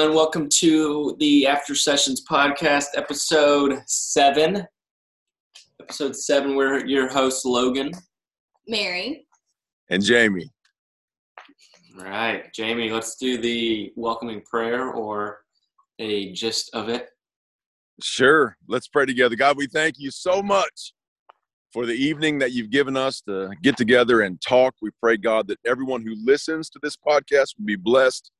And welcome to the After Sessions podcast, episode seven. Episode seven, we're your host, Logan. Mary. And Jamie. All right, Jamie, let's do the welcoming prayer or a gist of it. Sure. Let's pray together. God, we thank you so much for the evening that you've given us to get together and talk. We pray, God, that everyone who listens to this podcast will be blessed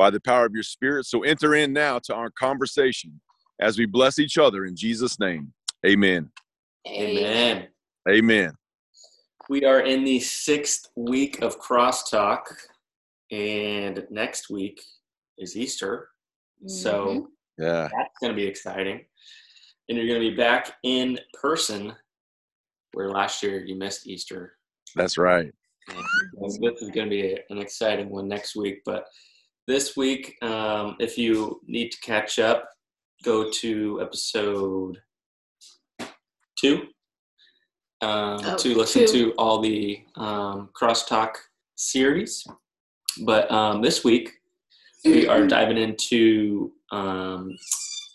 by the power of your spirit. So enter in now to our conversation as we bless each other in Jesus' name. Amen. Amen. Amen. We are in the sixth week of crosstalk, and next week is Easter. So Mhm. Yeah. that's going to be exciting. And you're going to be back in person where last year you missed Easter. That's right. And this is going to be an exciting one next week. But this week, um, if you need to catch up, go to episode two um, Oh, to listen two. to all the um, crosstalk series. But um, this week, we are diving into um,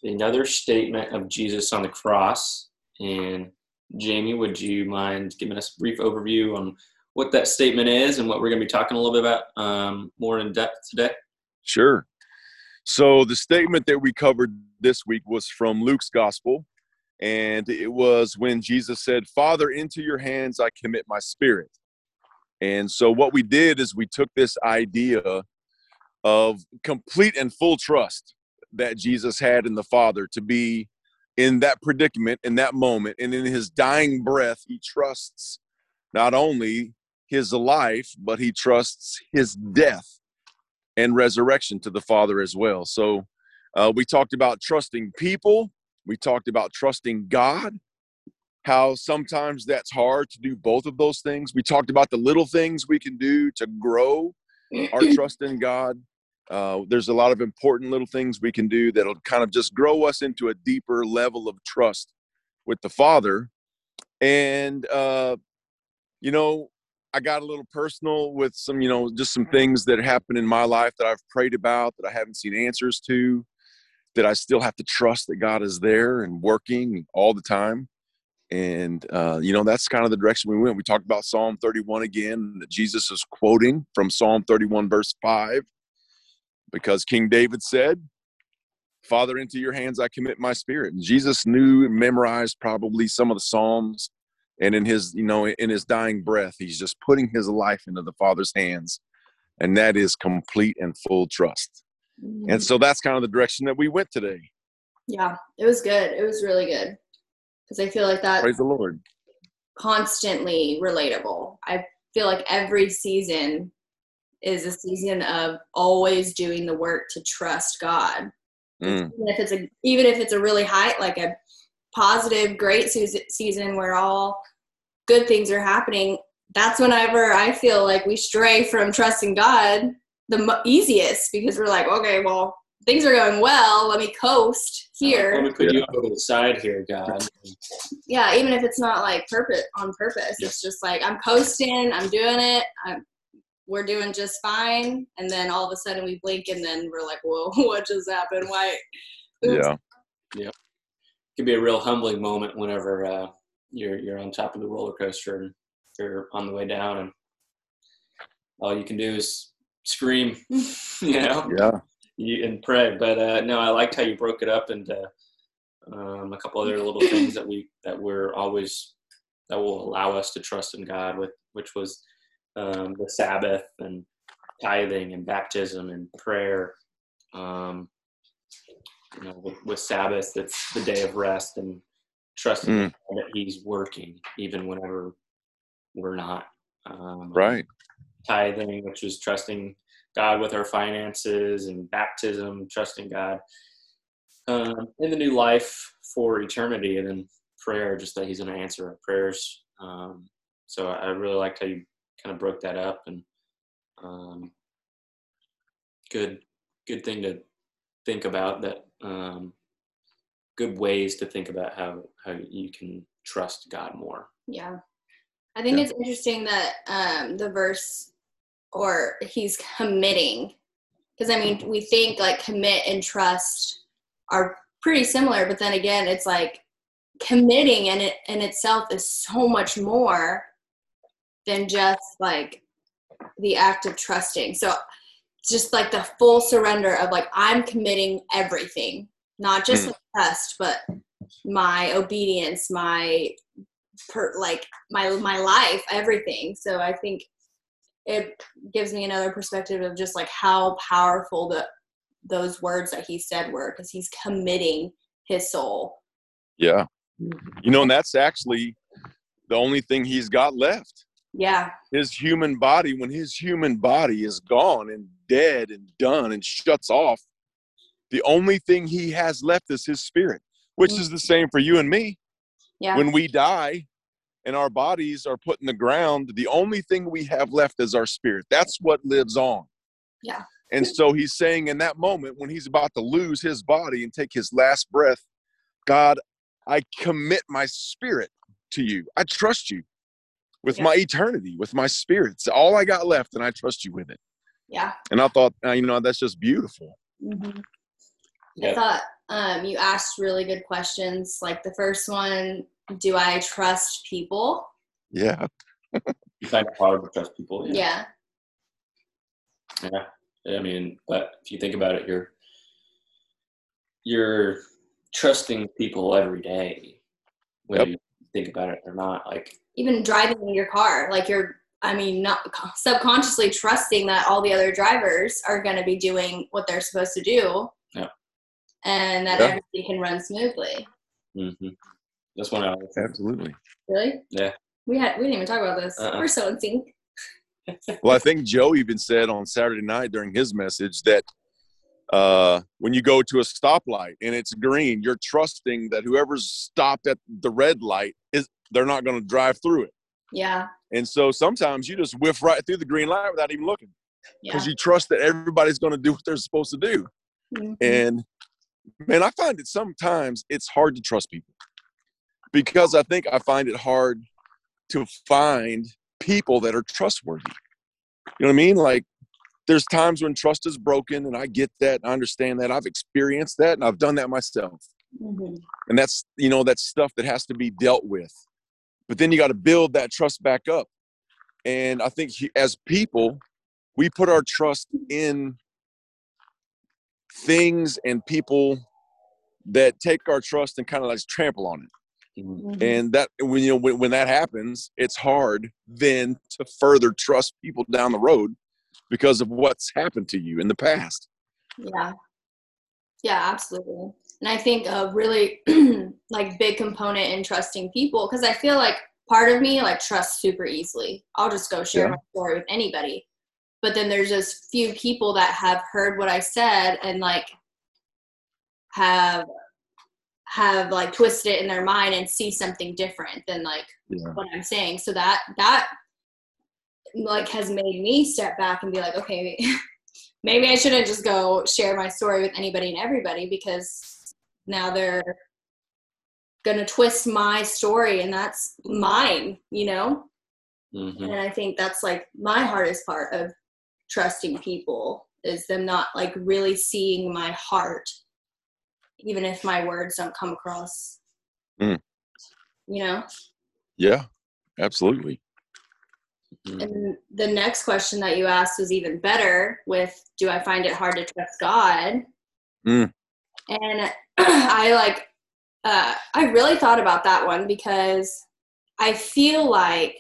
another statement of Jesus on the cross. And Jamie, would you mind giving us a brief overview on what that statement is and what we're going to be talking a little bit about um, more in depth today? Sure. So the statement that we covered this week was from Luke's gospel. And it was when Jesus said, Father, into your hands I commit my spirit. And so what we did is we took this idea of complete and full trust that Jesus had in the Father to be in that predicament, in that moment, and in his dying breath, he trusts not only his life, but he trusts his death and resurrection to the Father as well. So uh, we talked about trusting people, we talked about trusting God, how sometimes that's hard to do both of those things. We talked about the little things we can do to grow our trust in God. Uh, there's a lot of important little things we can do that'll kind of just grow us into a deeper level of trust with the Father. And, uh, you know, I got a little personal with some, you know, just some things that happen in my life that I've prayed about that I haven't seen answers to, that I still have to trust that God is there and working all the time. And, uh, you know, that's kind of the direction we went. We talked about Psalm 31 again, that Jesus is quoting from Psalm 31, verse 5, because King David said, Father, into your hands I commit my spirit. And Jesus knew and memorized probably some of the Psalms. And in his, you know, in his dying breath, he's just putting his life into the Father's hands. And that is complete and full trust. And so that's kind of the direction that we went today. yeah, it was good. It was really good because I feel like that Praise the Lord. constantly relatable. I feel like every season is a season of always doing the work to trust God. Mm, Even if it's a even if it's a really high like a positive great season season where all good things are happening, that's whenever I feel like we stray from trusting God the easiest because we're like, okay, well, things are going well. Let me coast Let here. me put Yeah. you over to the side here, God. Yeah, even if it's not like purpose on purpose, it's just like I'm coasting, I'm doing it, I'm, we're doing just fine, and then all of a sudden we blink, and then we're like, whoa, what just happened? Why? Oops. yeah. Could be a real humbling moment whenever uh, you're you're on top of the roller coaster and you're on the way down, and all you can do is scream, you know, Yeah. you, and pray. But uh, no, I liked how you broke it up into um, a couple other little things that we that we're always that will allow us to trust in God with, which was um, the Sabbath and tithing and baptism and prayer. Um, you know, with, with Sabbath, it's the day of rest and trusting Mm. that He's working even whenever we're not. Um, Right. Tithing, which is trusting God with our finances, and baptism, trusting God um, in the new life for eternity, and then prayer, just that He's going to answer our prayers. Um, so I really liked how you kind of broke that up, and um, good, good thing to think about. That um, good ways to think about how how you can trust God more. Yeah. I think Yeah. it's interesting that um, the verse, or he's committing because I mean, we think like commit and trust are pretty similar, but then again, it's like committing and it in itself is so much more than just like the act of trusting. So just like the full surrender of like I'm committing everything, not just Mm. the test but my obedience, my per, like my my life, everything. So I think it gives me another perspective of just like how powerful the those words that he said were because he's committing his soul. Yeah. You know, and that's actually the only thing he's got left. Yeah, His human body, when his human body is gone and dead and done and shuts off, the only thing he has left is his spirit, which mm. is the same for you and me. yeah, When we die and our bodies are put in the ground, the only thing we have left is our spirit. That's what lives on. Yeah. And so he's saying in that moment when he's about to lose his body and take his last breath, God, I commit my spirit to you. I trust you with Yeah. my eternity, with my spirit. It's all I got left, and I trust you with it. Yeah. And I thought, uh, you know, that's just beautiful. Mm-hmm. I thought um, you asked really good questions. Like the first one, do I trust people? Yeah. You find it hard to trust people. Yeah, Yeah. I mean, but if you think about it, you're you're trusting people every day, whether you think about it or not. Like, even driving in your car, like you're. I mean, not subconsciously trusting that all the other drivers are going to be doing what they're supposed to do. Yeah. And that Yeah. everything can run smoothly. hmm that's one I. Absolutely. Really? Yeah. We had we didn't even talk about this. Uh-uh. We're so in sync. Well, I think Joe even said on Saturday night during his message that uh, when you go to a stoplight and it's green, you're trusting that whoever's stopped at the red light is they're not going to drive through it. Yeah. And so sometimes you just whiff right through the green light without even looking Yeah. because you trust that everybody's going to do what they're supposed to do. Mhm. And man, I find that sometimes it's hard to trust people because I think I find it hard to find people that are trustworthy. You know what I mean? Like there's times when trust is broken and I get that, I understand that. I've experienced that and I've done that myself. Mhm. And that's, you know, that's stuff that has to be dealt with. But then you got to build that trust back up. And I think he- as people, we put our trust in things and people that take our trust and kind of like trample on it. Mhm. Mhm. And that when you know when, when that happens, it's hard then to further trust people down the road because of what's happened to you in the past. Yeah. Yeah, absolutely. And I think a really like big component in trusting people because I feel like part of me like trusts super easily. I'll just go share Yeah. my story with anybody. But then there's just few people that have heard what I said and like have have like twisted it in their mind and see something different than like Yeah. what I'm saying. So that that like has made me step back and be like, okay, maybe I shouldn't just go share my story with anybody and everybody because now they're gonna twist my story and that's mine, you know? Mhm. And I think that's like my hardest part of trusting people is them not like really seeing my heart, even if my words don't come across. Mm. You know? Yeah, absolutely. Mhm. And the next question that you asked was even better with do I find it hard to trust God? Mm. And I like uh, I really thought about that one because I feel like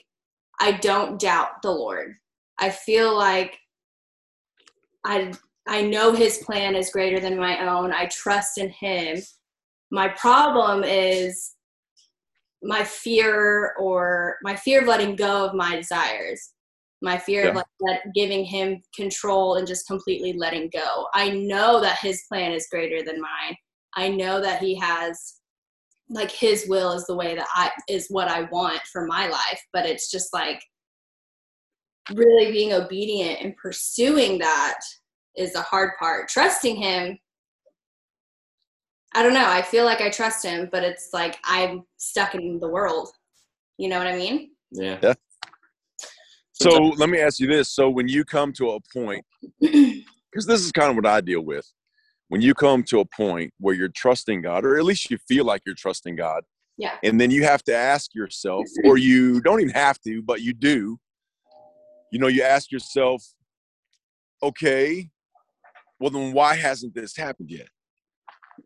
I don't doubt the Lord. I feel like I I know his plan is greater than my own. I trust in him. My problem is my fear or my fear of letting go of my desires my fear of like let, giving him control and just completely letting go. I know that his plan is greater than mine. I know that he has like his will is the way that i is what i want for my life but it's just like really being obedient and pursuing that is the hard part. Trusting him i don't know. I feel like i trust him but it's like i'm stuck in the world. You know what i mean? Yeah. Yeah. So let me ask you this. So when you come to a point, because this is kind of what I deal with. When you come to a point where you're trusting God, or at least you feel like you're trusting God, Yeah. and then you have to ask yourself, or you don't even have to, but you do. You know, you ask yourself, okay, well, then why hasn't this happened yet?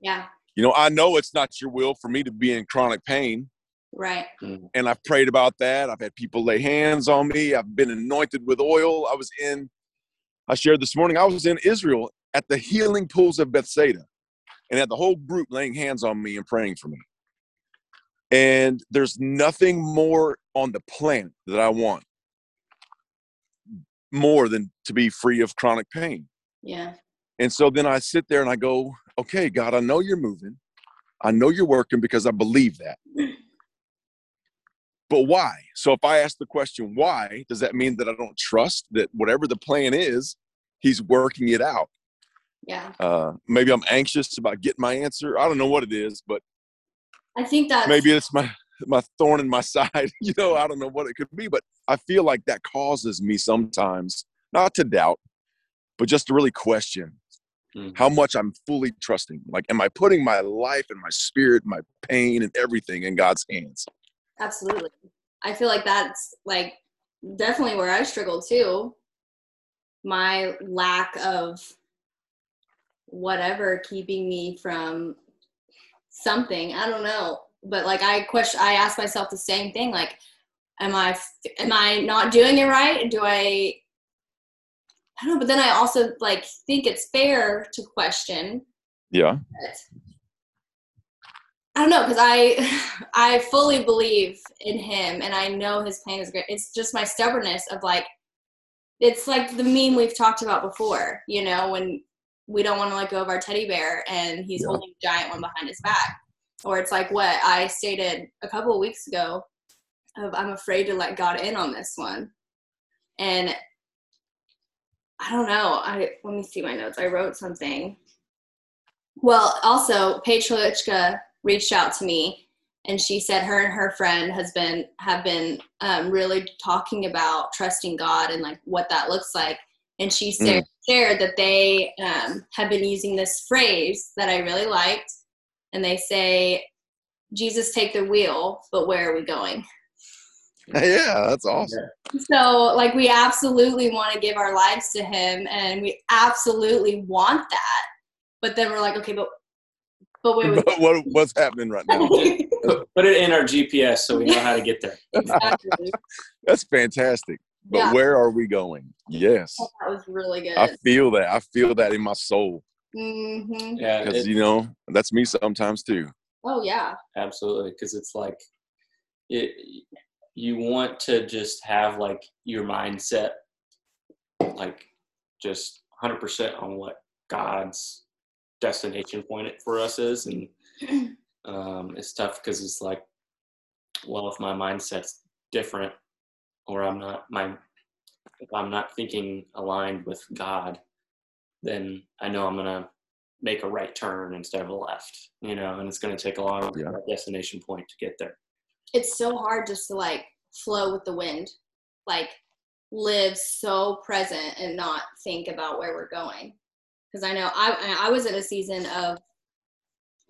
Yeah. You know, I know it's not your will for me to be in chronic pain, Right. Mm. and I've prayed about that. I've had people lay hands on me. I've been anointed with oil. I was in, I shared this morning, I was in Israel at the healing pools of Bethsaida and had the whole group laying hands on me and praying for me. And there's nothing more on the planet that I want more than to be free of chronic pain. Yeah. And so then I sit there and I go, okay, God, I know you're moving. I know you're working because I believe that. But why? So if I ask the question, why, does that mean that I don't trust that whatever the plan is, he's working it out? Yeah. Uh, maybe I'm anxious about getting my answer. I don't know what it is, but I think that maybe it's my my thorn in my side. You know, I don't know what it could be, but I feel like that causes me sometimes not to doubt, but just to really question Mhm. how much I'm fully trusting. Like, am I putting my life and my spirit, my pain, and everything in God's hands? Absolutely. I feel like that's like definitely where I struggle too. My lack of whatever keeping me from something. I don't know. But like I question I ask myself the same thing like am I am I not doing it right? Do I I don't know, but then I also like think it's fair to question Yeah. I don't know because I I fully believe in him and I know his plan is great. It's just my stubbornness of like it's like the meme we've talked about before, you know, when we don't want to let go of our teddy bear and he's Yeah. holding a giant one behind his back. Or it's like what I stated a couple of weeks ago of I'm afraid to let God in on this one. And I don't know. I let me see my notes. I wrote something. Well, also Paige reached out to me and she said her and her friend has been have been um, really talking about trusting God and like what that looks like. And she sa- shared that they um, have been using this phrase that I really liked, and they say, "Jesus take the wheel, but where are we going?" yeah, that's awesome. So, like, we absolutely want to give our lives to Him, and we absolutely want that. But then we're like, okay, but but wait, wait. But what, what's happening right now? Put, put it in our GPS so we know how to get there. exactly. That's fantastic. But Yeah. where are we going? Yes. That was really good. I feel that. I feel that in my soul. hmm Yeah, Because, you know, that's me sometimes too. Oh yeah. absolutely. Because it's like it, you want to just have like your mindset like just 100% on what God's destination point for us is, and um, it's tough because it's like, well, if my mindset's different, or I'm not my, if I'm not thinking aligned with God, then I know I'm gonna make a right turn instead of a left, you know, and it's gonna take a long Yeah. destination point to get there. It's so hard just to like flow with the wind, like live so present and not think about where we're going. Because I know I I was in a season of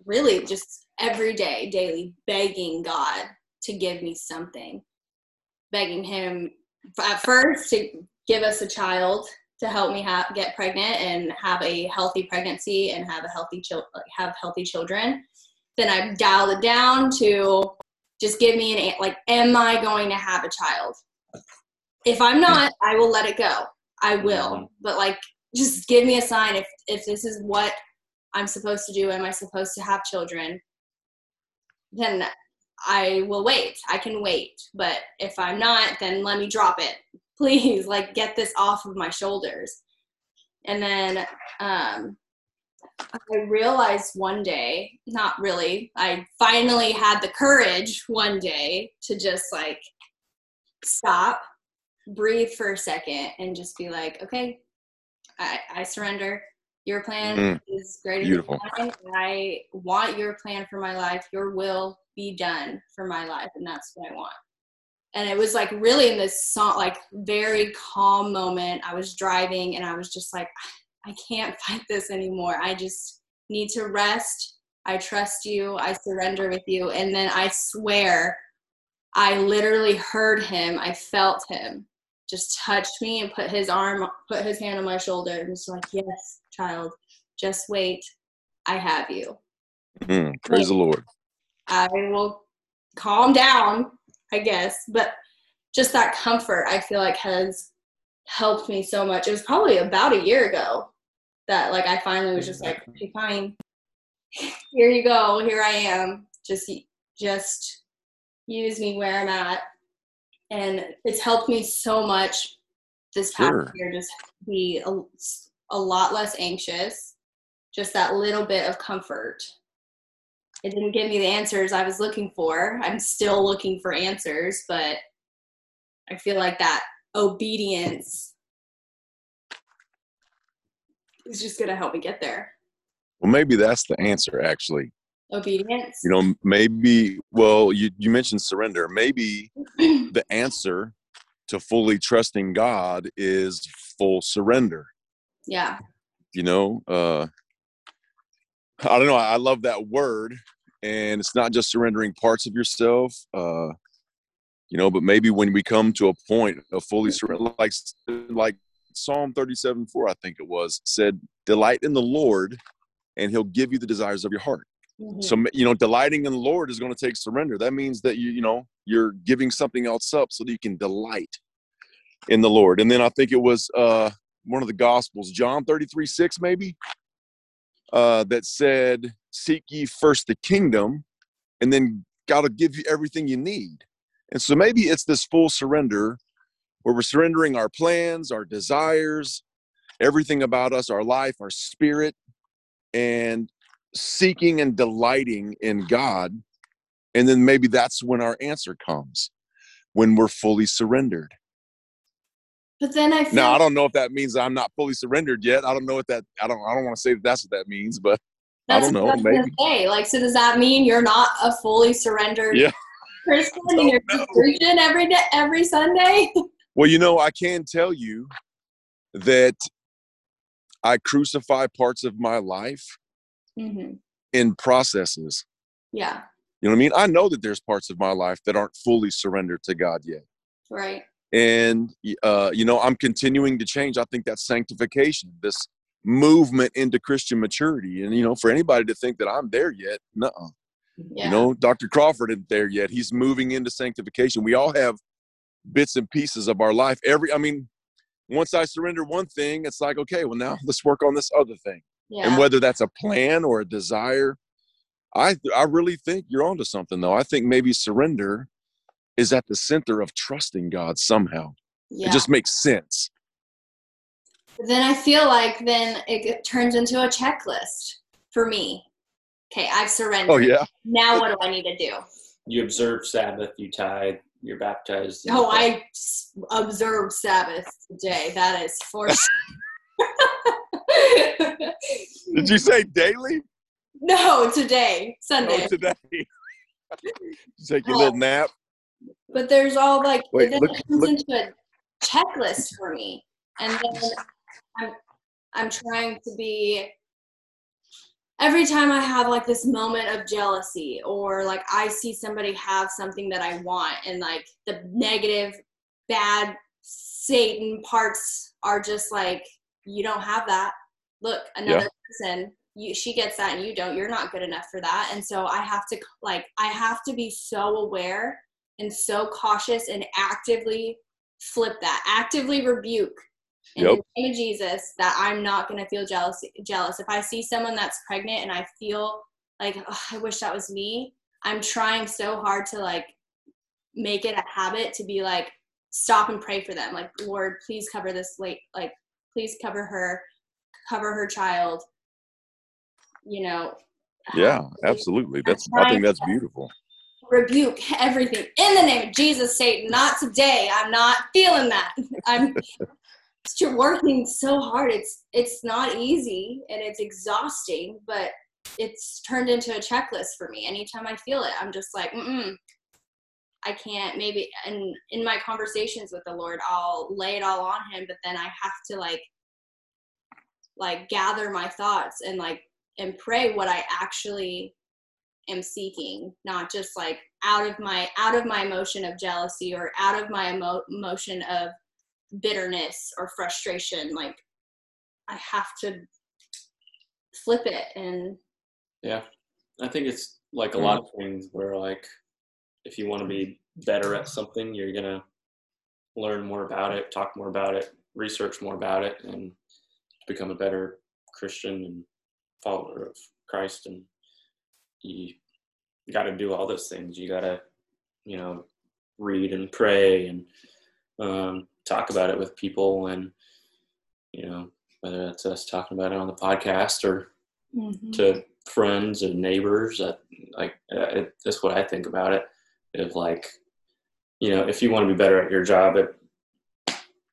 really just every day, daily begging God to give me something, begging Him at first to give us a child to help me have get pregnant and have a healthy pregnancy and have a healthy child have healthy children. Then I dialed it down to just give me an like, am I going to have a child? If I'm not, I will let it go. I will, Mhm. but like, just give me a sign if if this is what I'm supposed to do. Am I supposed to have children? Then I will wait. I can wait. But if I'm not, then let me drop it. Please, like, get this off of my shoulders. And then um, I realized one day, not really, I finally had the courage one day to just like stop, breathe for a second, and just be like, okay, I, I surrender. Your plan Mm. is greater Beautiful. than mine. and I want your plan for my life. Your will be done for my life, and that's what I want. And it was like really in this song, like very calm moment. I was driving, and I was just like, I can't fight this anymore. I just need to rest. I trust you. I surrender with you. And then I swear, I literally heard him. I felt him just touched me and put his arm, put his hand on my shoulder and was like, Yes, child, just wait. I have you. Mm, praise the Lord. I will calm down, I guess. But just that comfort, I feel like, has helped me so much. It was probably about a year ago that, like, I finally was just like, okay, fine. Here you go. Here I am. Just, just use me where I'm at and it's helped me so much this past sure. year just be a, a lot less anxious just that little bit of comfort. It didn't give me the answers i was looking for. I'm still looking for answers but i feel like that obedience is just going to help me get there. Well maybe that's the answer actually obedience. You know maybe well you, you mentioned surrender. Maybe the answer to fully trusting god is full surrender. Yeah. You know uh i don't know i love that word and it's not just surrendering parts of yourself uh you know but maybe when we come to a point of fully surrender like like psalm 37 4 i think it was said delight in the lord and he'll give you the desires of your heart Mm-hmm. So you know, delighting in the Lord is going to take surrender. That means that you you know you're giving something else up so that you can delight in the Lord. And then I think it was uh, one of the Gospels, John 33 6 maybe, uh, that said, "Seek ye first the kingdom, and then God will give you everything you need." And so maybe it's this full surrender where we're surrendering our plans, our desires, everything about us, our life, our spirit, and seeking and delighting in God. And then maybe that's when our answer comes, when we're fully surrendered. But then I feel now I don't know if that means I'm not fully surrendered yet. I don't know what that I don't I don't want to say that that's what that means, but I don't know. Maybe. Say. Like, so does that mean you're not a fully surrendered yeah. person and you're preaching every day, every Sunday? Well, you know, I can tell you that I crucify parts of my life mm-hmm. in processes. Yeah. You know what I mean? I know that there's parts of my life that aren't fully surrendered to God yet. Right. And, uh, you know, I'm continuing to change. I think that's sanctification, this movement into Christian maturity. And, you know, for anybody to think that I'm there yet, no. Yeah. You know, Dr. Crawford isn't there yet. He's moving into sanctification. We all have bits and pieces of our life. Every, I mean, once I surrender one thing, it's like, okay, well, now let's work on this other thing yeah. and whether that's a plan or a desire i i really think you're onto something though. I think maybe surrender is at the center of trusting god somehow. Yeah. it just makes sense. Then i feel like then it turns into a checklist for me. Okay i've oh, surrendered. oh yeah. Now what do i need to do? You observe sabbath you tithe you're baptized. Oh i observe sabbath today. That is for Did you say daily? No, today, Sunday. Oh, today. Take your little nap. But there's all like Wait, look, it comes look. into a checklist for me, and then I'm I'm trying to be. Every time I have like this moment of jealousy, or like I see somebody have something that I want, and like the negative, bad Satan parts are just like, you don't have that look another yeah. person you she gets that and you don't you're not good enough for that and so i have to like i have to be so aware and so cautious and actively flip that actively rebuke in yep. the name of jesus that i'm not going to feel jealous jealous if i see someone that's pregnant and i feel like oh, i wish that was me i'm trying so hard to like make it a habit to be like stop and pray for them like lord please cover this late like please cover her cover her child you know yeah absolutely. That's i think that's beautiful. rebuke everything in the name of jesus satan. Not today. I'm not feeling that. I'm you're working so hard. It's it's not easy and it's exhausting but it's turned into a checklist for me. Anytime i feel it i'm just like mm I can't maybe and in my conversations with the Lord I'll lay it all on him but then I have to like like gather my thoughts and like and pray what I actually am seeking, not just like out of my out of my emotion of jealousy or out of my emo- emotion of bitterness or frustration. Like I have to flip it and yeah i think it's like a lot of things where like if you want to be better at something you're gonna learn more about it talk more about it research more about it and become a better christian and follower of christ and you got to do all those things you got to you know read and pray and um, talk about it with people and you know whether that's us talking about it on the podcast or mm-hmm. to friends and neighbors. That like uh, it, that's what I think about it. If like, you know, if you want to be better at your job at,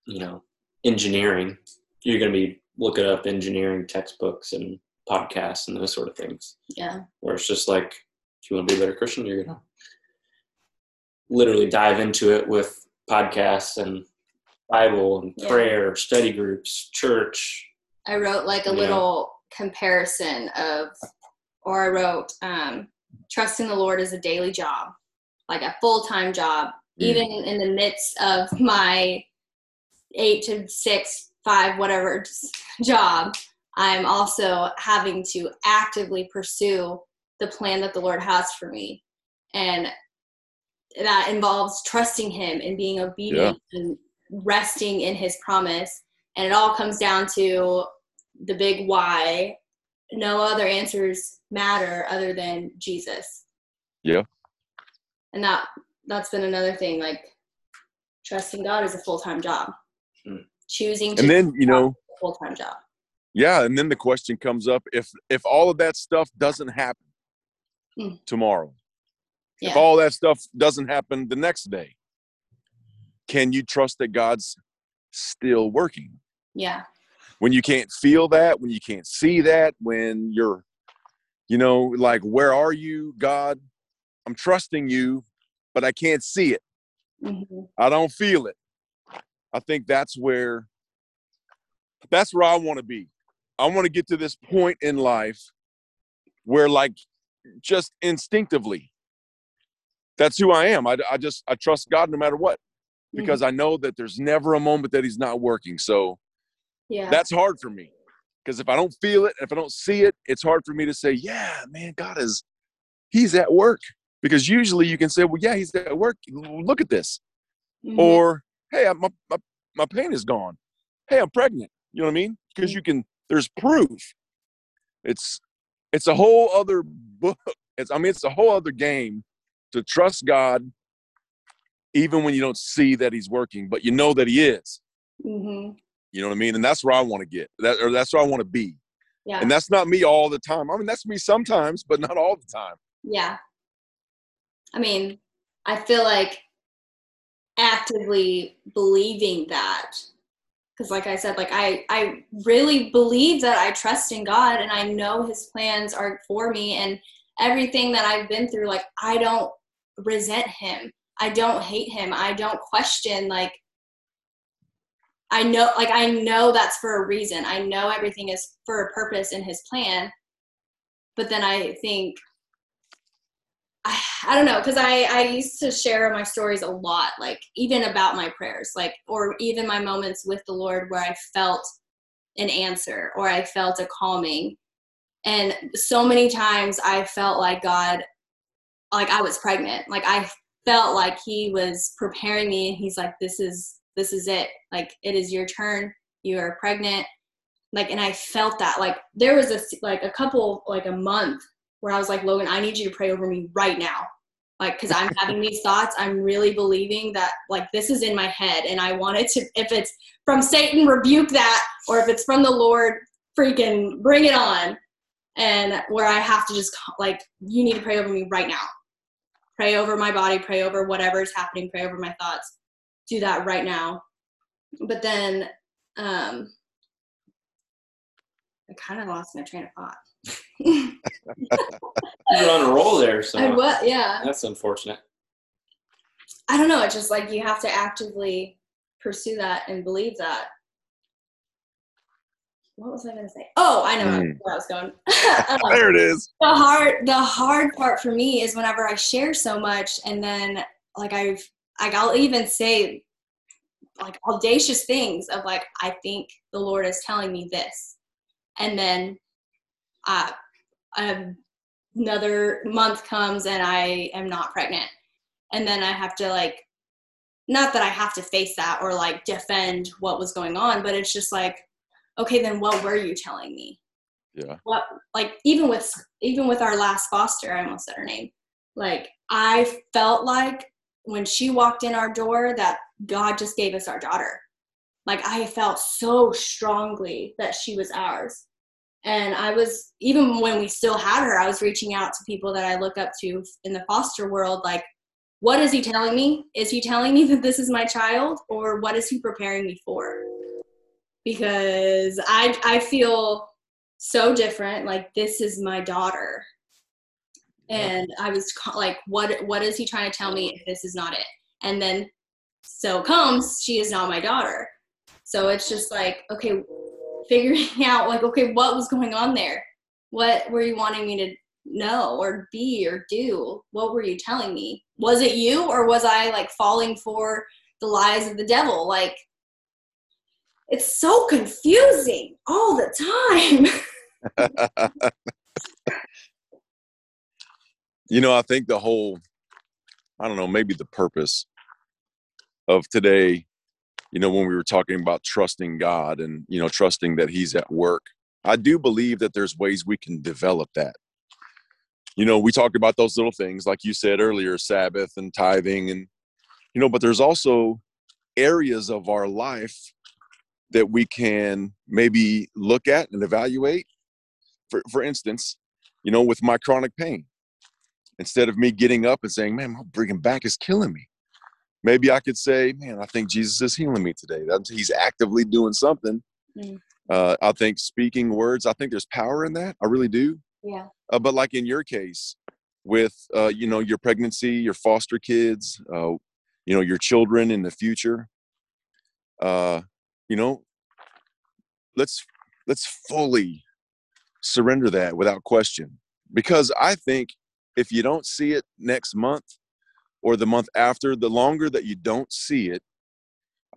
you know, engineering, you're going to be looking up engineering textbooks and podcasts and those sort of things. Yeah. Where it's just like, if you want to be a better Christian, you're going to literally dive into it with podcasts and Bible and Yeah. prayer, study groups, church. I wrote like a little comparison of, or I wrote, um, trusting the Lord is a daily job, like a full time job, Mm. even in the midst of my eight to six, five, whatever job. I'm also having to actively pursue the plan that the Lord has for me. And that involves trusting Him and being obedient and resting in His promise. And it all comes down to the big why. No other answers matter other than Jesus. Yeah. And that that's been another thing. Like trusting God is a full time job. Hmm. Choosing to And then, you know, full time job. yeah, and then the question comes up if if all of that stuff doesn't happen Mm. tomorrow, Yeah. if all that stuff doesn't happen the next day, can you trust that God's still working? yeah. When you can't feel that, when you can't see that, when you're, you know, like, where are you, God? I'm trusting you, but I can't see it. hmm I don't feel it. I think that's where that's where I want to be. I want to get to this point in life where like just instinctively that's who I am. I, I just I trust God no matter what because I know that there's never a moment that he's not working. So Yeah. that's hard for me because if I don't feel it, if I don't see it, it's hard for me to say, yeah, man, God is he's at work because usually you can say, well, yeah, he's at work. Look at this Mhm. or hey I- my, my, my pain is gone. Hey i'm pregnant. You know what i mean? Because you can there's proof. It's it's a whole other book. It's i mean it's a whole other game to trust god even when you don't see that he's working but you know that he is. Mhm. you know what i mean? And that's where i want to get. That or that's where i want to be. Yeah. and that's not me all the time. I mean that's me sometimes but not all the time. Yeah. I mean, I feel like actively believing that because like I said like I I really believe that I trust in God and I know his plans are for me and everything that I've been through like I don't resent him. I don't hate him. I don't question like I know like I know that's for a reason. I know everything is for a purpose in his plan. But then I think I, don't know because I, I used to share my stories a lot like even about my prayers like or even my moments with the lord where i felt an answer or i felt a calming. And so many times i felt like god like i was pregnant. Like i felt like he was preparing me and he's like this is this is it. Like it is your turn. You are pregnant. Like and i felt that. Like there was a like a couple like a month where I was like, Logan, I need you to pray over me right now. Like, cause I'm having these thoughts. I'm really believing that like this is in my head. And I wanted to, if it's from Satan, rebuke that. Or if it's from the Lord, freaking bring it on. And where I have to just like, you need to pray over me right now. Pray over my body, pray over whatever is happening, pray over my thoughts. Do that right now. But then um I kind of lost my train of thought. You're on a roll there, so I what? Yeah. that's unfortunate. I don't know. It's just like you have to actively pursue that and believe that. what was I gonna say? Oh, I know Mm. where I was going. Um, There it is. the hard the hard part for me is whenever I share so much and then like I've like I'll even say like audacious things of like I think the Lord is telling me this. And then uh Um, another month comes and I am not pregnant. And then I have to like not that I have to face that or like defend what was going on, but it's just like okay, then what were you telling me? Yeah. what like even with even with our last foster i almost said her name like i felt like when she walked in our door that god just gave us our daughter like i felt so strongly that she was ours and i was even when we still had her i was reaching out to people that i look up to in the foster world like what is he telling me? Is he telling me that this is my child? Or what is he preparing me for? Because i i feel so different like this is my daughter. And i was like what what is he trying to tell me if this is not it? And then so comes she is not my daughter. So it's just like okay figuring out like okay what was going on there? What were you wanting me to know or be or do? What were you telling me? Was it you or was i like falling for the lies of the devil? Like it's so confusing all the time. You know, I think the whole, I don't know, maybe the purpose of today, you know, when we were talking about trusting God and, you know, trusting that He's at work, I do believe that there's ways we can develop that. You know, we talked about those little things, like you said earlier, Sabbath and tithing, and, you know, but there's also areas of our life that we can maybe look at and evaluate. For, for instance, you know, with my chronic pain, instead of me getting up and saying, man, my bringing back is killing me. Maybe I could say, man, I think Jesus is healing me today. He's actively doing something. Mm. Uh, I think speaking words, I think there's power in that. I really do. yeah Uh, but like in your case, with uh, you know your pregnancy, your foster kids, uh, you know your children in the future, uh, you know, let's let's fully surrender that without question. Because I think if you don't see it next month or the month after, the longer that you don't see it,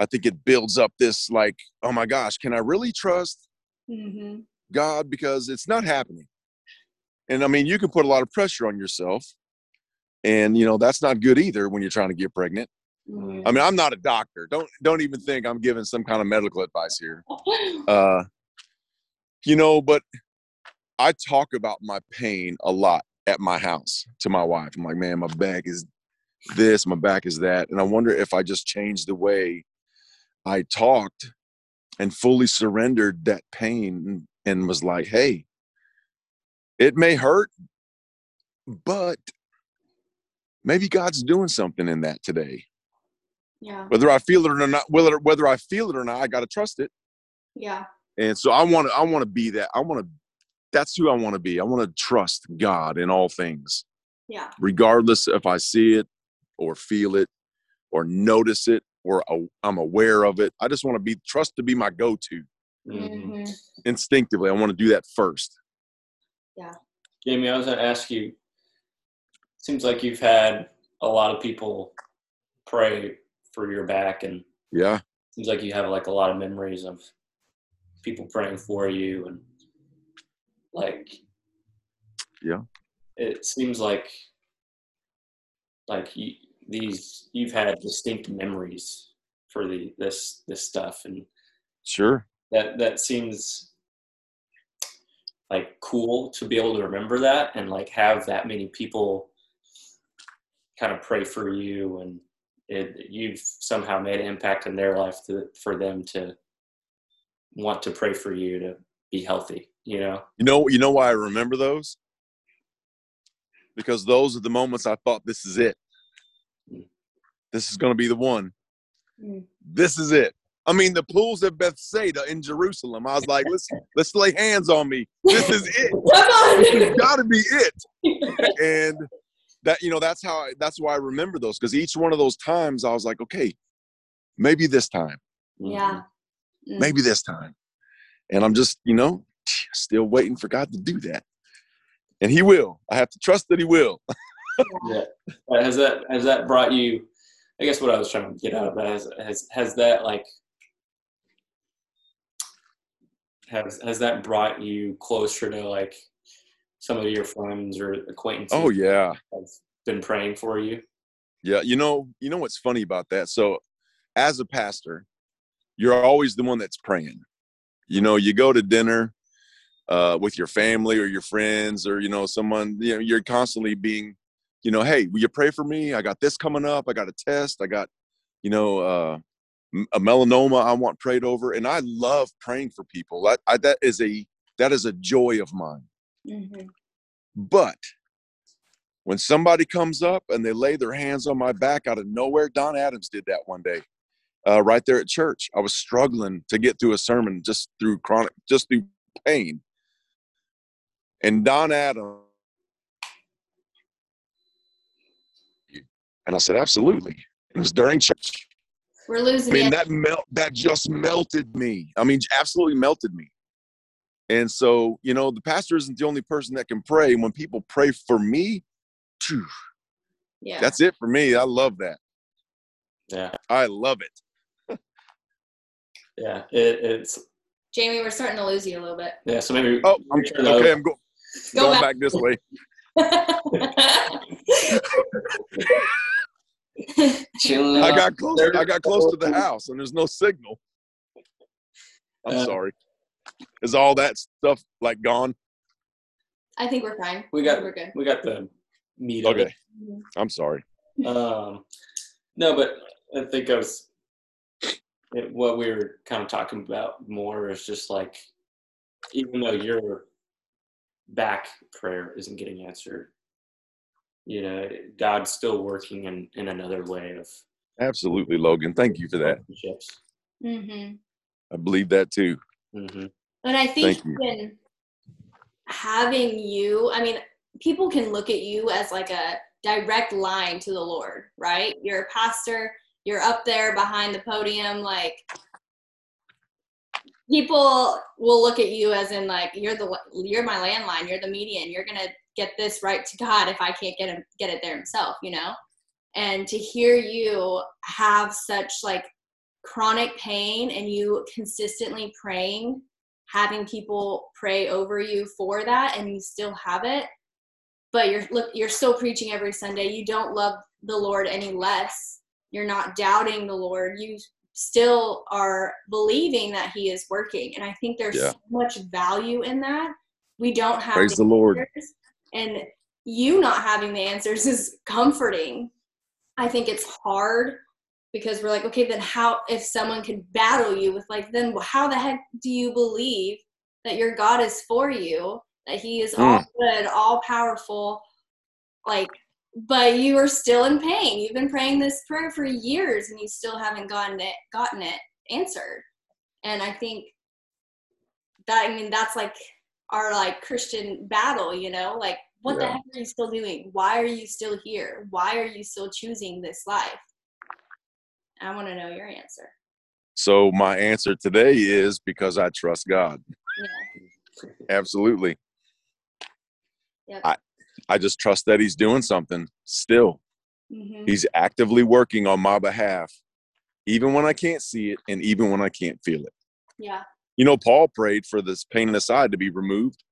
I think it builds up this like, oh my gosh, can I really trust mm-hmm. God because it's not happening. And I mean, you can put a lot of pressure on yourself. And you know, that's not good either when you're trying to get pregnant. Mm-hmm. I mean, I'm not a doctor. Don't don't even think I'm giving some kind of medical advice here. Uh you know, but I talk about my pain a lot at my house to my wife. I'm like, man, my back is this, my back is that. And I wonder if I just changed the way I talked and fully surrendered that pain and was like, hey, it may hurt, but maybe God's doing something in that today. yeah Whether I feel it or not, whether whether I feel it or not, I gotta trust it. yeah And so I want to I want to be that. I want to that's who I want to be. I want to trust God in all things, yeah regardless if I see it or feel it or notice it or I'm aware of it. I just want to be trust to be my go-to Mhm. Mhm. instinctively. I want to do that first. Yeah. Jamie, I was going to ask you. Seems like you've had a lot of people pray for your back, and Yeah. seems like you have like a lot of memories of people praying for you, and like, Yeah. it seems like like you, these you've had distinct memories for the this this stuff, and Sure. that that seems like cool to be able to remember that and like have that many people kind of pray for you and it, you've somehow made an impact in their life to, for them to want to pray for you to be healthy you know You know, you know why I remember those? Because those are the moments I thought this is it. This is going to be the one. Mm. This is it. I mean, the pools of Bethsaida in Jerusalem. I was like, let's let's lay hands on me. This is it. This has got to be it. And that you know, that's how I, that's why I remember those because each one of those times I was like, okay, maybe this time, yeah. Mm. maybe this time. And I'm just, you know, still waiting for God to do that. And He will. I have to trust that He will. yeah. Has that has that brought you? I guess what I was trying to get out of that has has, has that like has has that brought you closer to like some of your friends or acquaintances? Oh yeah, have been praying for you. Yeah, you know, you know what's funny about that? So, as a pastor, you're always the one that's praying. You know, you go to dinner uh, with your family or your friends or you know someone. You know, you're constantly being, you know, hey, will you pray for me? I got this coming up. I got a test. I got, you know, uh, a melanoma I want prayed over, and I love praying for people. That I, that is a that is a joy of mine. Mm-hmm. But when somebody comes up and they lay their hands on my back out of nowhere, Don Adams did that one day, uh, right there at church. I was struggling to get through a sermon just through chronic, just through pain. And Don Adams, and I said, absolutely. It was during church. We're losing. I mean, it. that melt that just melted me. I mean, absolutely melted me. And so, you know, the pastor isn't the only person that can pray. When people pray for me, phew, yeah, that's it for me. I love that. Yeah, I love it. yeah, it, it's. Jamie, we're starting to lose you a little bit. Yeah, so maybe. Oh, I'm, okay. I'm go, go going back. back this way. Chilling I got close. I got close to the house, and there's no signal. I'm uh, sorry. Is all that stuff like gone? I think we're fine. We got we're good. We got the meat. Okay. I'm sorry. Um, no, but I think I was. It, what we were kind of talking about more is just like, even though your back prayer isn't getting answered, you know god's still working in in another way of absolutely logan. Thank you for that. mm-hmm. i believe that too. Mm-hmm. and i think even having you i mean people can look at you as like a direct line to the lord right? You're a pastor you're up there behind the podium like people will look at you as in like you're the you're my landline you're the median you're gonna get this right to God if I can't get him get it there himself, you know? And to hear you have such like chronic pain and you consistently praying, having people pray over you for that and you still have it, but you're look you're still preaching every Sunday. You don't love the Lord any less. You're not doubting the Lord. You still are believing that he is working. And I think there's yeah. so much value in that. We don't have Praise the Lord and you not having the answers is comforting i think it's hard because we're like okay then how if someone can battle you with like then how the heck do you believe that your god is for you that he is mm. all good all powerful like but you are still in pain you've been praying this prayer for years and you still haven't gotten it gotten it answered and i think that i mean that's like our like Christian battle, you know? Like, what yeah. the heck are you still doing? Why are you still here? Why are you still choosing this life? I want to know your answer. So my answer today is because I trust God. Yeah. Absolutely. Yep. I I just trust that he's doing something still. Mm-hmm. He's actively working on my behalf, even when I can't see it and even when I can't feel it. Yeah you know, Paul prayed for this pain in the side to be removed.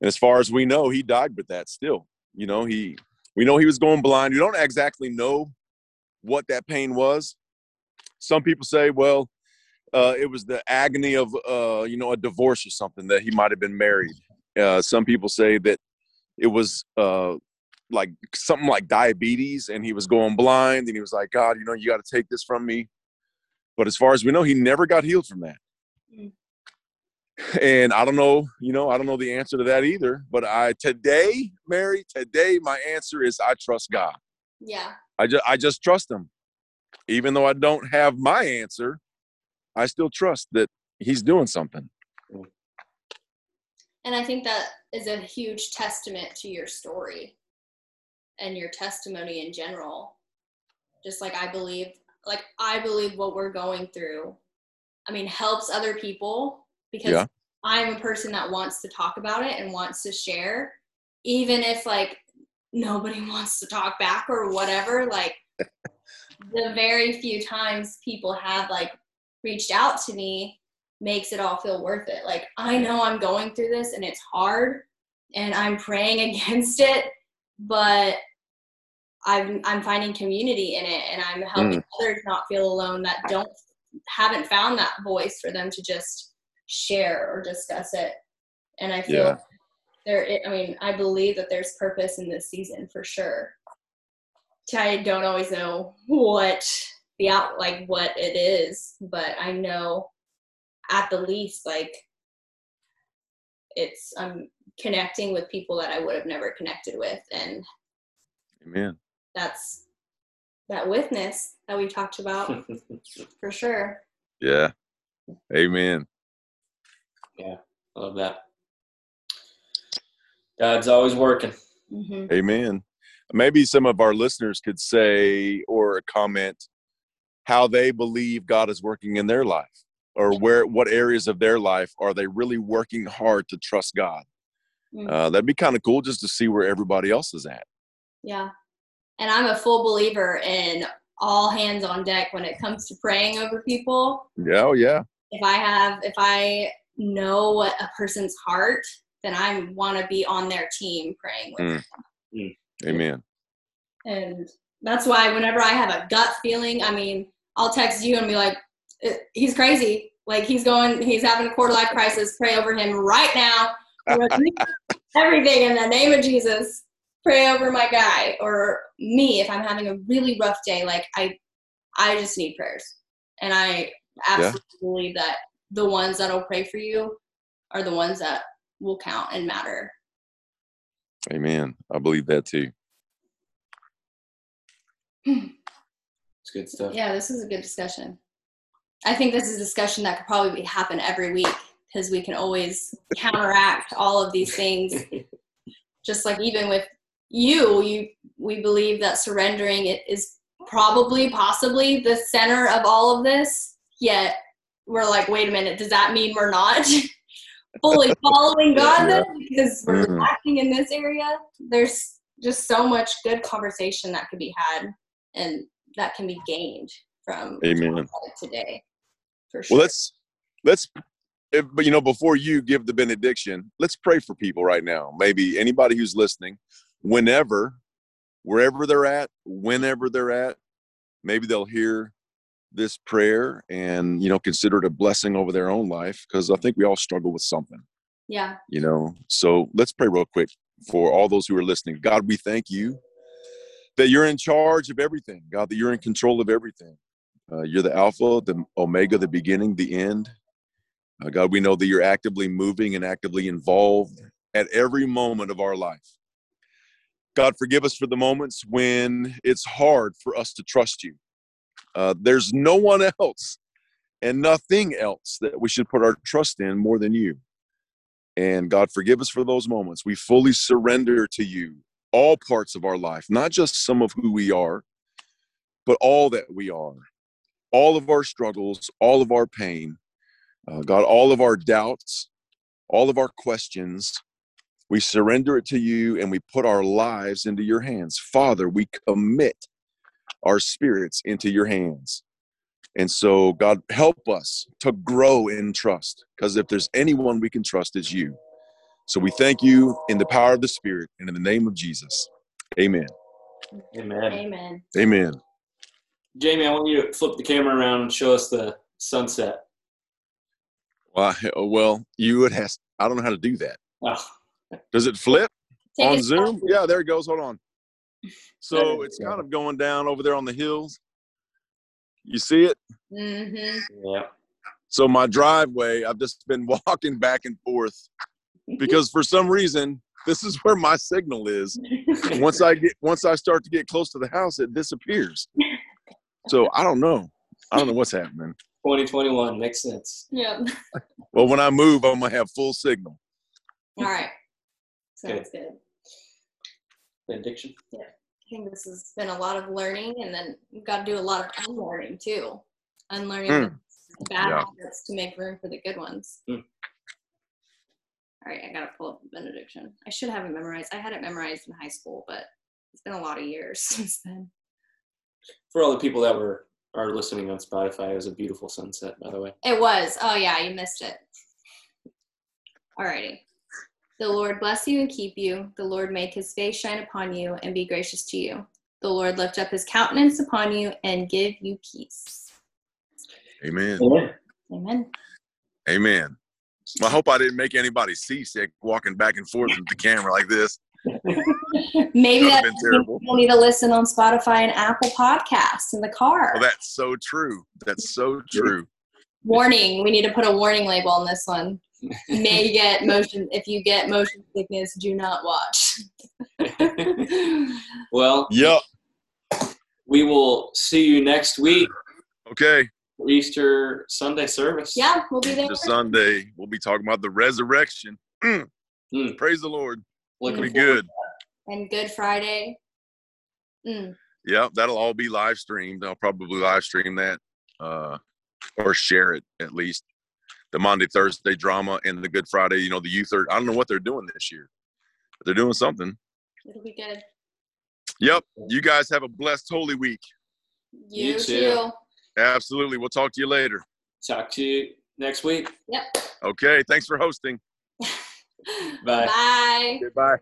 And as far as we know, he died with that still. You know, he we know he was going blind. We don't exactly know what that pain was. Some people say, well, uh, it was the agony of uh, you know a divorce or something that he might have been married. Uh, some people say that it was uh, like something like diabetes, and he was going blind, and he was like, God, you know, you got to take this from me. But as far as we know, he never got healed from that. Mm. And I don't know, you know, I don't know the answer to that either. But I today, Mary, today my answer is I trust God. Yeah. I just I just trust him. Even though I don't have my answer, I still trust that he's doing something. And I think that is a huge testament to your story and your testimony in general. Just like I believe, like I believe what we're going through I mean, helps other people because Yeah. I'm a person that wants to talk about it and wants to share, even if like nobody wants to talk back or whatever. Like the very few times people have like reached out to me makes it all feel worth it. Like I know I'm going through this and it's hard and I'm praying against it, but I'm I'm finding community in it and I'm helping mm. others not feel alone that don't haven't found that voice for them to just share or discuss it. And I feel Yeah. there it, I mean, I believe that there's purpose in this season for sure. I don't always know what the out like what it is, but I know at the least like it's I'm connecting with people that I would have never connected with and Amen. that's that witness that we talked about for sure. Yeah. Amen. Yeah I love that. God's always working. hmm Amen. Maybe some of our listeners could say or comment how they believe God is working in their life or where what areas of their life are they really working hard to trust God. Mm. Uh, that'd be kind of cool just to see where everybody else is at. Yeah. And I'm a full believer in all hands on deck when it comes to praying over people. Yeah, oh yeah. If I have, if I know what a person's heart, then I want to be on their team praying with Mm. them. Amen. And that's why whenever I have a gut feeling, I mean, I'll text you and be like, "Uh, he's crazy. Like he's going, he's having a quarter life crisis. Pray over him right now. Everything in the name of Jesus. Pray over my guy or me if I'm having a really rough day. Like I, I just need prayers, and I absolutely believe that the ones that'll pray for you are the ones that will count and matter. Amen. I believe that too. It's good stuff. Yeah, this is a good discussion. I think this is a discussion that could probably happen every week because we can always counteract all of these things. Just like even with you, you we believe that surrendering it is probably possibly the center of all of this. Yet we're like, wait a minute, does that mean we're not fully following God then because we're Mhm. lacking in this area? There's just so much good conversation that could be had and that can be gained from Amen. today. For sure. Well, let's let's. If, but you know, before you give the benediction, let's pray for people right now. Maybe anybody who's listening, whenever, wherever they're at, whenever they're at, maybe they'll hear this prayer and you know consider it a blessing over their own life because I think we all struggle with something. yeah. you know so let's pray real quick for all those who are listening god we thank you that you're in charge of everything god that you're in control of everything uh, you're the alpha the omega the beginning the end. Uh, god we know that you're actively moving and actively involved at every moment of our life. God forgive us for the moments when it's hard for us to trust you. Uh, there's no one else and nothing else that we should put our trust in more than you. And God, forgive us for those moments. We fully surrender to you all parts of our life, not just some of who we are, but all that we are, all of our struggles, all of our pain, uh, God, all of our doubts, all of our questions. We surrender it to you and we put our lives into your hands. Father, we commit our spirits into your hands. And so, God, help us to grow in trust because if there's anyone we can trust, it's you. So we thank you in the power of the Spirit and in the name of Jesus. Amen. Amen. Amen. Amen. Jamie, I want you to flip the camera around and show us the sunset. Well, I- oh, well, you would have, I don't know how to do that. Oh, Does it flip Take on a Zoom? selfie. Yeah, there it goes. Hold on. So it's go. kind of going down over there on the hills. You see it? Mhm. yeah. So my driveway, I've just been walking back and forth because for some reason, this is where my signal is. once I get once I start to get close to the house, it disappears. So I don't know. I don't know what's happening. 2021 makes sense. Yeah. Well, when I move, I'm gonna have full signal. All right. Sounds good. Benediction. Yeah. I think this has been a lot of learning, and then we've got to do a lot of unlearning too. Unlearning Mm. bad Yeah. habits to make room for the good ones. Hmm. All right, I gotta pull up the benediction. I should have it memorized. I had it memorized in high school, but it's been a lot of years since then. For all the people that were are listening on Spotify, it was a beautiful sunset, by the way. It was. Oh yeah, you missed it. Alrighty. The Lord bless you and keep you. The Lord make his face shine upon you and be gracious to you. The Lord lift up his countenance upon you and give you peace. Amen. Amen. Amen. Well, I hope I didn't make anybody seasick walking back and forth with the camera like this. Maybe That that would've terrible. people need to listen on Spotify and Apple Podcasts in the car. Well, that's so true. That's so true. warning, we need to put a warning label on this one. You may get motion if you get motion sickness, do not watch. well, Yep. we will see you next week Okay. Easter Sunday service. yeah, we'll be there. This Sunday, we'll be talking about the resurrection. Mm. Praise the Lord. Looking Be forward good. And Good Friday. Mm. Yep, that'll all be live streamed. I'll probably live stream that uh, or share it at least. The Maundy, Thursday drama and the Good Friday, you know, the youth are, I don't know what they're doing this year, but they're doing something. It'll be good. Yep. You guys have a blessed Holy Week. You, You too. too. Absolutely. We'll talk to you later. Talk to you next week. Yep. Okay. Thanks for hosting. Bye. Bye. Goodbye.